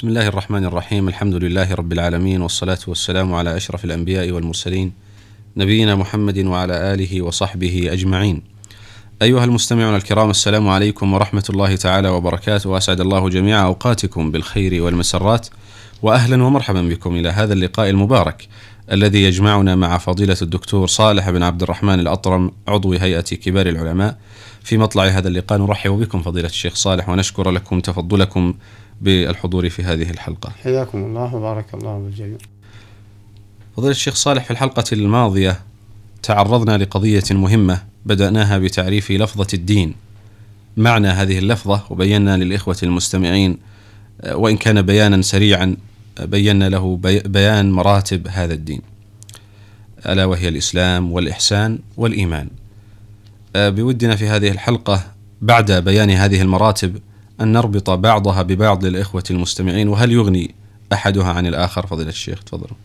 بسم الله الرحمن الرحيم الحمد لله رب العالمين والصلاة والسلام على أشرف الأنبياء والمرسلين نبينا محمد وعلى آله وصحبه أجمعين أيها المستمعون الكرام السلام عليكم ورحمة الله تعالى وبركاته وأسعد الله جميع أوقاتكم بالخير والمسرات وأهلا ومرحبا بكم إلى هذا اللقاء المبارك الذي يجمعنا مع فضيلة الدكتور صالح بن عبد الرحمن الأطرم عضو هيئة كبار العلماء في مطلع هذا اللقاء نرحب بكم فضيلة الشيخ صالح ونشكر لكم تفضلكم بالحضور في هذه الحلقة. حياكم الله وبارك الله بالجميع فضيلة الشيخ صالح في الحلقة الماضية تعرضنا لقضية مهمة بدأناها بتعريف لفظة الدين. معنى هذه اللفظة وبينا للإخوة المستمعين وإن كان بيانا سريعا بينا له بيان مراتب هذا الدين. ألا وهي الإسلام والإحسان والإيمان. بودنا في هذه الحلقة بعد بيان هذه المراتب أن نربط بعضها ببعض للإخوة المستمعين وهل يغني أحدها عن الآخر؟ فضيلة الشيخ تفضلوا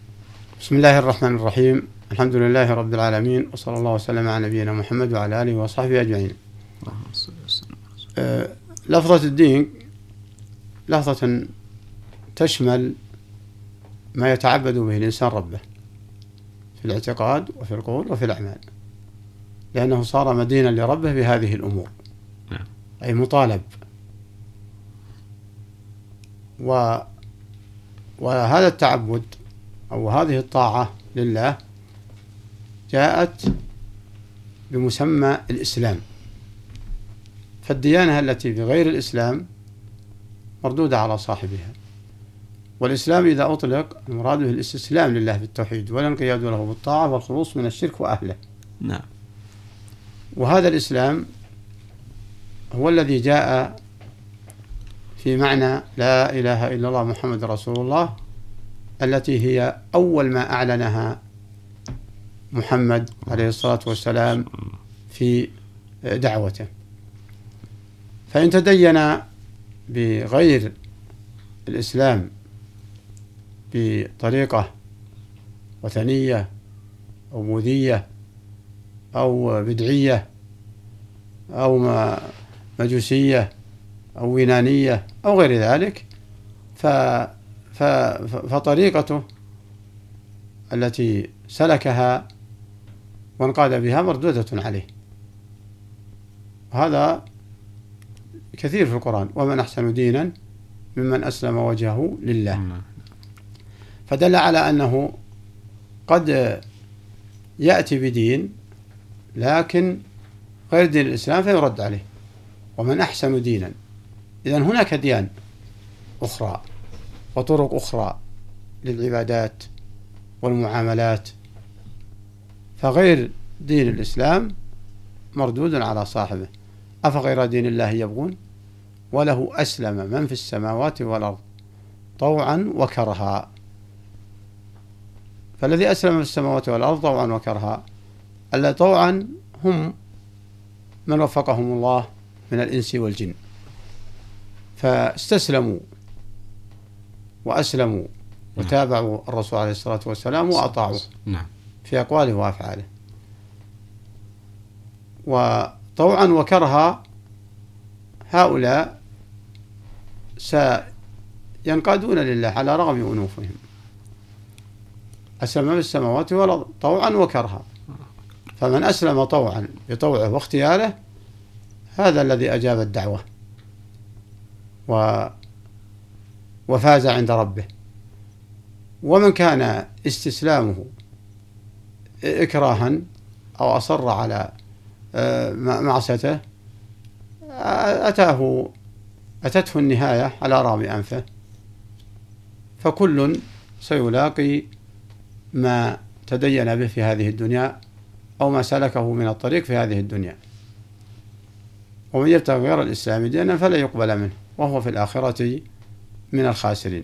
بسم الله الرحمن الرحيم. الحمد لله رب العالمين وصلى الله وسلم على نبينا محمد وعلى آله وصحبه أجمعين. آه لفظة الدين لفظة تشمل ما يتعبد به الإنسان ربه في الاعتقاد وفي القول وفي الأعمال لأنه صار مدينا لربه بهذه الأمور. نعم. أي مطالب. و وهذا التعبد أو هذه الطاعة لله جاءت بمسمى الإسلام. فالديانة التي بغير الإسلام مردودة على صاحبها. والإسلام إذا أطلق المراد به الاستسلام لله بالتوحيد والانقياد له بالطاعة والخلوص من الشرك وأهله. نعم. وهذا الإسلام هو الذي جاء في معنى لا إله إلا الله محمد رسول الله التي هي أول ما أعلنها محمد عليه الصلاة والسلام في دعوته. فإن تدين بغير الإسلام بطريقة وثنية أو موذية أو بدعية أو مجوسية أو يونانية أو غير ذلك ف ف فطريقته التي سلكها وانقاد بها مردودة عليه. وهذا كثير في القرآن ومن أحسن دينا ممن أسلم وجهه لله. فدل على أنه قد يأتي بدين لكن غير دين الإسلام فيرد عليه. ومن أحسن دينا. إذا هناك أديان أخرى وطرق أخرى للعبادات والمعاملات فغير دين الإسلام مردود على صاحبه. أفغير دين الله يبغون؟ وله أسلم من في السماوات والأرض طوعا وكرها. فالذي أسلم في السماوات والأرض طوعا وكرها. ألا طوعا هم من وفقهم الله من الإنس والجن. فاستسلموا وأسلموا وتابعوا الرسول عليه الصلاة والسلام وأطاعوه. نعم. في أقواله وأفعاله. وطوعا وكرها هؤلاء سينقادون لله على رغم أنوفهم. أسلم في السماوات والأرض طوعا وكرها. فمن أسلم طوعا بطوعه واختياره هذا الذي أجاب الدعوة. و وفاز عند ربه. ومن كان استسلامه إكراها أو أصر على آه، معصيته أتاه أتته النهاية على رغم أنفه. فكل سيلاقي ما تدين به في هذه الدنيا أو ما سلكه من الطريق في هذه الدنيا. ومن يبتغي غير الإسلام دينا فلا يقبل منه. وهو في الآخرة من الخاسرين.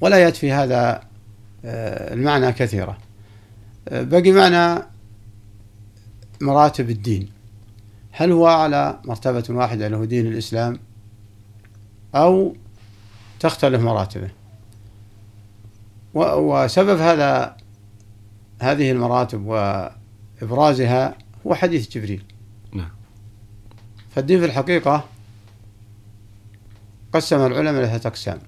ولا في هذا آه، المعنى كثيرة. آه، بقي معنى مراتب الدين. هل هو على مرتبة واحدة هو دين الإسلام أو تختلف مراتبه؟ وسبب هذا هذه المراتب وإبرازها هو حديث جبريل. نعم. فالدين في الحقيقة قسم العلماء إلى ثلاثة أقسام.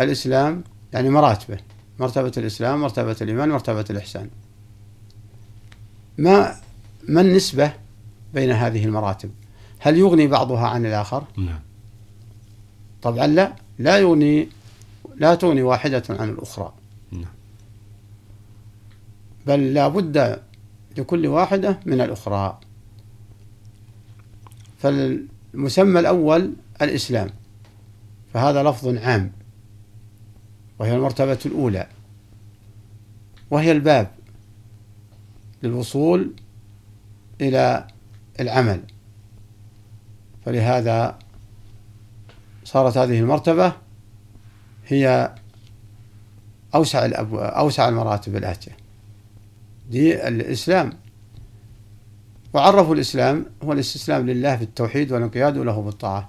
الإسلام يعني مراتبه مرتبة الإسلام مرتبة الإيمان مرتبة الإحسان. ما ما النسبة بين هذه المراتب؟ هل يغني بعضها عن الآخر؟ نعم. طبعا لا. لا يغني لا تغني واحدة عن الأخرى. نعم. بل لا بد لكل واحدة من الأخرى. فالمسمى الأول الإسلام. فهذا لفظ عام. وهي المرتبة الأولى. وهي الباب للوصول إلى العمل. فلهذا صارت هذه المرتبة هي أوسع أوسع المراتب الآتية. دي الإسلام. وعرفوا الإسلام هو الاستسلام لله بالتوحيد والانقياد له بالطاعة.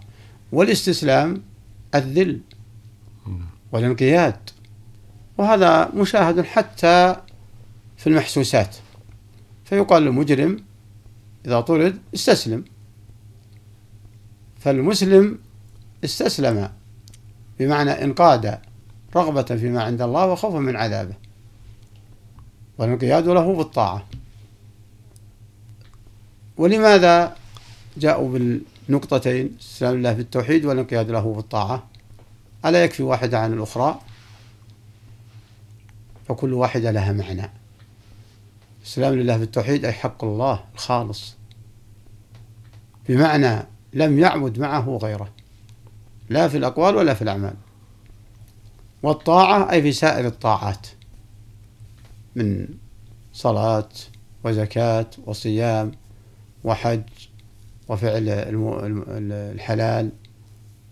والاستسلام الذل والانقياد. وهذا مشاهد حتى في المحسوسات. فيقال للمجرم إذا طرد استسلم. فالمسلم استسلم بمعنى انقاد رغبة فيما عند الله وخوفا من عذابه. والانقياد له بالطاعة. ولماذا جاءوا بالنقطتين استسلام الله بالتوحيد والانقياد له بالطاعة ألا يكفي واحدة عن الأخرى؟ فكل واحدة لها معنى. السلام لله بالتوحيد أي حق الله الخالص. بمعنى لم يعبد معه غيره. لا في الأقوال ولا في الأعمال. والطاعة أي في سائر الطاعات. من صلاة وزكاة وصيام وحج وفعل الحلال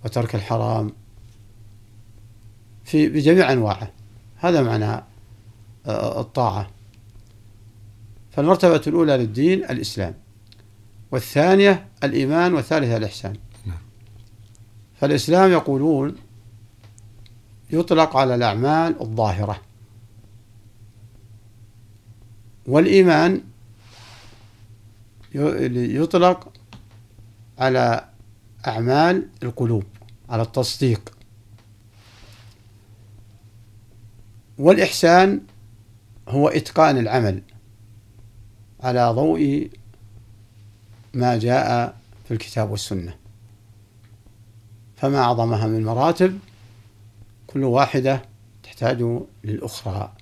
وترك الحرام في بجميع أنواعه. هذا معنى آه، الطاعة. فالمرتبة الأولى للدين الإسلام والثانية الإيمان والثالثة الإحسان. نعم. فالإسلام يقولون يطلق على الأعمال الظاهرة. والإيمان يطلق على أعمال القلوب على التصديق. والإحسان هو إتقان العمل على ضوء ما جاء في الكتاب والسنة. فما أعظمها من مراتب كل واحدة تحتاج للأخرى.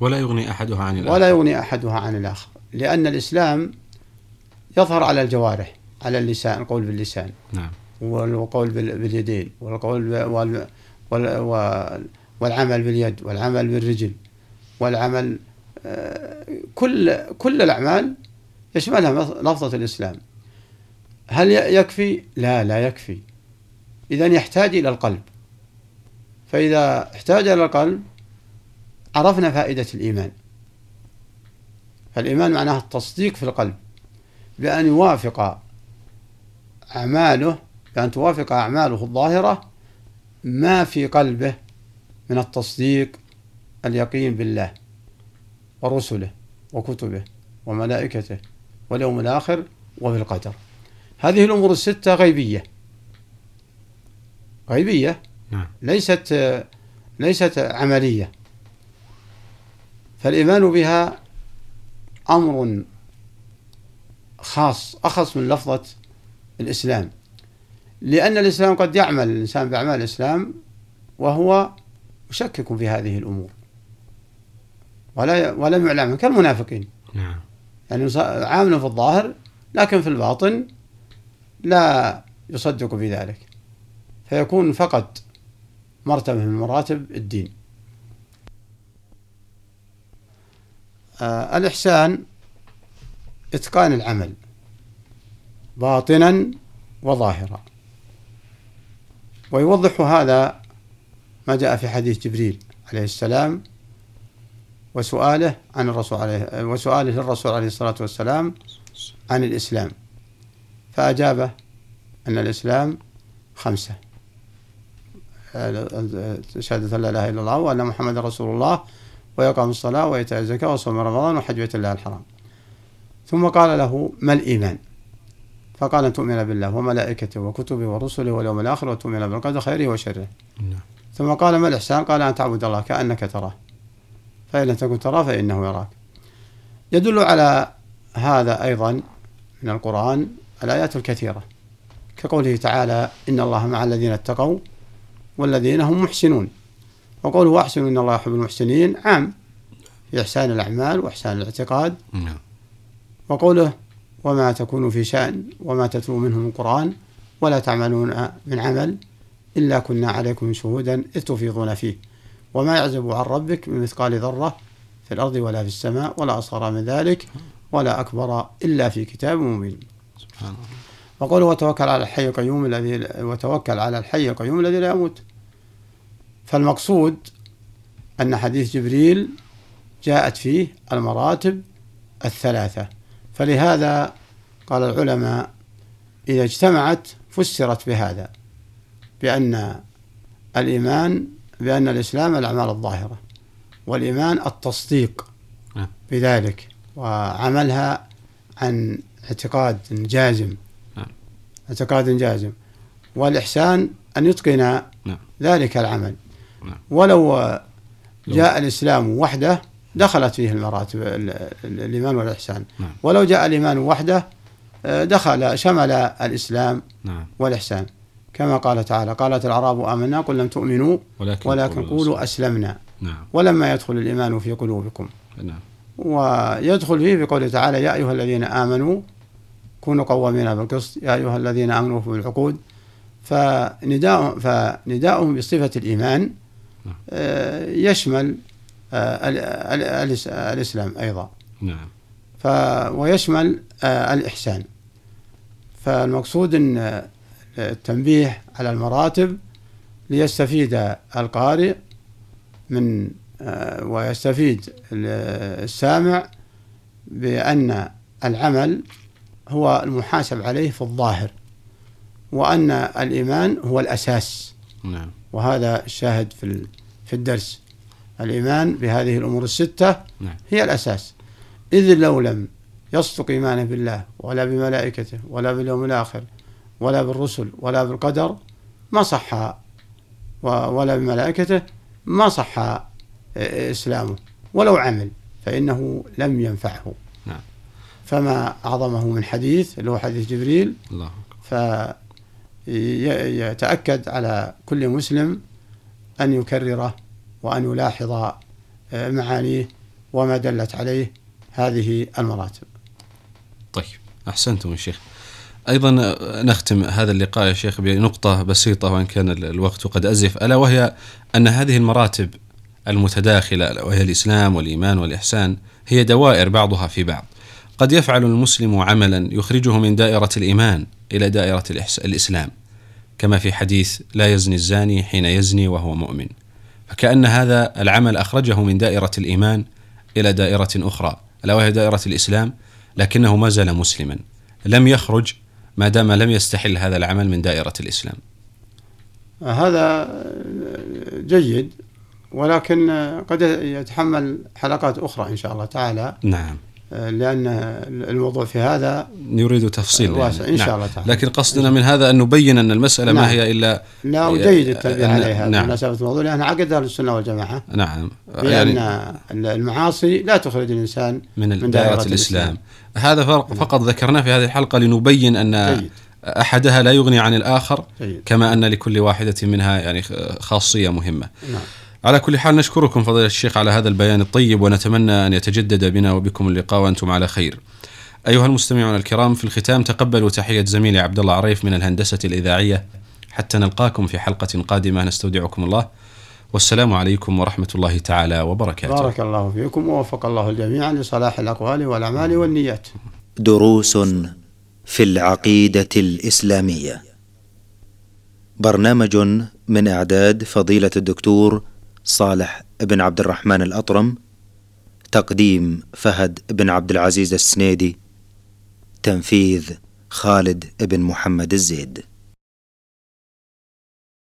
ولا يغني أحدها عن الآخر. ولا يغني أحدها عن الآخر لأن الإسلام يظهر على الجوارح. على اللسان القول باللسان. نعم. والقول باليدين والقول وال والعمل باليد والعمل بالرجل والعمل آه، كل كل الأعمال يشملها لفظة الإسلام. هل يكفي؟ لا لا يكفي. إذا يحتاج إلى القلب. فإذا احتاج إلى القلب عرفنا فائدة الإيمان. فالإيمان معناه التصديق في القلب بأن يوافق أعماله بأن توافق أعماله الظاهرة ما في قلبه من التصديق اليقين بالله ورسله وكتبه وملائكته واليوم الآخر وبالقدر. هذه الأمور الستة غيبية. غيبية نعم. ليست ليست عملية. فالإيمان بها أمر خاص أخص من لفظة الإسلام. لأن الإسلام قد يعمل الإنسان بأعمال الإسلام وهو مشكك في هذه الأمور. ولا ولم يعلم كالمنافقين نعم. يعني عامل في الظاهر لكن في الباطن لا يصدق بذلك فيكون فقط مرتبة من مراتب الدين. آه الإحسان إتقان العمل. باطنا وظاهرا. ويوضح هذا ما جاء في حديث جبريل عليه السلام وسؤاله عن الرسول عليه وسؤاله للرسول عليه الصلاة والسلام عن الإسلام. فأجابه أن الإسلام خمسة. شهادة لا إله إلا الله وأن محمد رسول الله ويقام الصلاة وإيتاء الزكاة وصوم رمضان وحج بيت الله الحرام. ثم قال له ما الإيمان؟ فقال أن تؤمن بالله وملائكته وكتبه ورسله واليوم الآخر وتؤمن بالقدر خيره وشره. نعم. ثم قال ما الإحسان؟ قال أن تعبد الله كأنك تراه. فإن لم تكن تراه فإنه يراك. يدل على هذا أيضا من القرآن الآيات الكثيرة. كقوله تعالى إن الله مع الذين اتقوا والذين هم محسنون. وقوله واحسنوا إن الله يحب المحسنين عام. في إحسان الأعمال وإحسان الاعتقاد. نعم. وقوله وما تكون في شأن وما تتلو منه من قرآن ولا تعملون من عمل إلا كنا عليكم شهودا إذ تفيضون فيه. وما يعزب عن ربك من مثقال ذرة في الأرض ولا في السماء ولا أصغر من ذلك ولا أكبر إلا في كتاب مبين. سبحان الله. وقوله وتوكل على الحي القيوم الذي وتوكل على الحي القيوم الذي لا يموت. فالمقصود أن حديث جبريل جاءت فيه المراتب الثلاثة. فلهذا قال العلماء إذا اجتمعت فسرت بهذا بأن الإيمان بأن الإسلام الأعمال الظاهرة والإيمان التصديق نعم. بذلك وعملها عن اعتقاد جازم نعم. اعتقاد جازم والإحسان أن يتقن نعم. ذلك العمل ولو جاء الإسلام وحده دخلت فيه المراتب الإيمان والإحسان. ولو جاء الإيمان وحده دخل شمل الإسلام والإحسان. كما قال تعالى قالت الأعراب آمنا قل لم تؤمنوا ولكن, ولكن قولوا أسلمنا. نعم. ولما يدخل الإيمان في قلوبكم. نعم. ويدخل فيه بقوله تعالى يا أيها الذين آمنوا كونوا قوامين بالقسط. يا أيها الذين آمنوا بالعقود. فنداء فنداؤهم بصفة الإيمان نعم. آه، يشمل آه، الإسلام أيضا. نعم. ف ويشمل آه، الإحسان. فالمقصود أن التنبيه على المراتب ليستفيد القارئ من ويستفيد السامع بأن العمل هو المحاسب عليه في الظاهر وأن الإيمان هو الأساس. نعم. وهذا الشاهد في في الدرس. الإيمان بهذه الأمور الستة نعم. هي الأساس إذ لو لم يصدق إيمانه بالله ولا بملائكته ولا باليوم الآخر ولا بالرسل ولا بالقدر ما صح ولا بملائكته ما صح إسلامه ولو عمل فإنه لم ينفعه نعم. فما أعظمه من حديث اللي هو حديث جبريل الله. فيتأكد على كل مسلم أن يكرره وأن يلاحظ آه، معانيه وما دلت عليه هذه المراتب. طيب أحسنتم يا شيخ. أيضا نختم هذا اللقاء يا شيخ بنقطة بسيطة وإن كان الوقت قد أزف ألا وهي أن هذه المراتب المتداخلة وهي الإسلام والإيمان والإحسان هي دوائر بعضها في بعض. قد يفعل المسلم عملا يخرجه من دائرة الإيمان إلى دائرة الإسلام كما في حديث لا يزني الزاني حين يزني وهو مؤمن. فكأن هذا العمل أخرجه من دائرة الإيمان إلى دائرة أخرى. ألا وهي دائرة الإسلام لكنه ما زال مسلما. لم يخرج ما دام لم يستحل هذا العمل من دائرة الإسلام. هذا جيد ولكن قد يتحمل حلقات أخرى إن شاء الله تعالى. نعم. لأن الموضوع في هذا يريد تفصيل واسع إن شاء نعم. الله تعالى لكن قصدنا من هذا أن نبين أن المسألة نعم. ما هي إلا لا وجيد التنبيه عليها نعم. مناسبة الموضوع لأن عقد أهل السنة والجماعة نعم بأن يعني المعاصي لا تخرج الإنسان من, من دائرة, دائرة الإسلام. الإسلام هذا فرق نعم. فقط ذكرناه في هذه الحلقة لنبين أن جيد. أحدها لا يغني عن الآخر جيد. كما أن لكل واحدة منها يعني خاصية مهمة نعم. على كل حال نشكركم فضيلة الشيخ على هذا البيان الطيب ونتمنى أن يتجدد بنا وبكم اللقاء وأنتم على خير. أيها المستمعون الكرام في الختام تقبلوا تحية زميلي عبد الله عريف من الهندسة الإذاعية. حتى نلقاكم في حلقة قادمة نستودعكم الله. والسلام عليكم ورحمة الله تعالى وبركاته. بارك الله فيكم ووفق الله الجميع لصلاح الأقوال والأعمال والنيات. دروس في العقيدة الإسلامية. برنامج من إعداد فضيلة الدكتور صالح بن عبد الرحمن الأطرم تقديم فهد بن عبد العزيز السنيدي تنفيذ خالد بن محمد الزيد.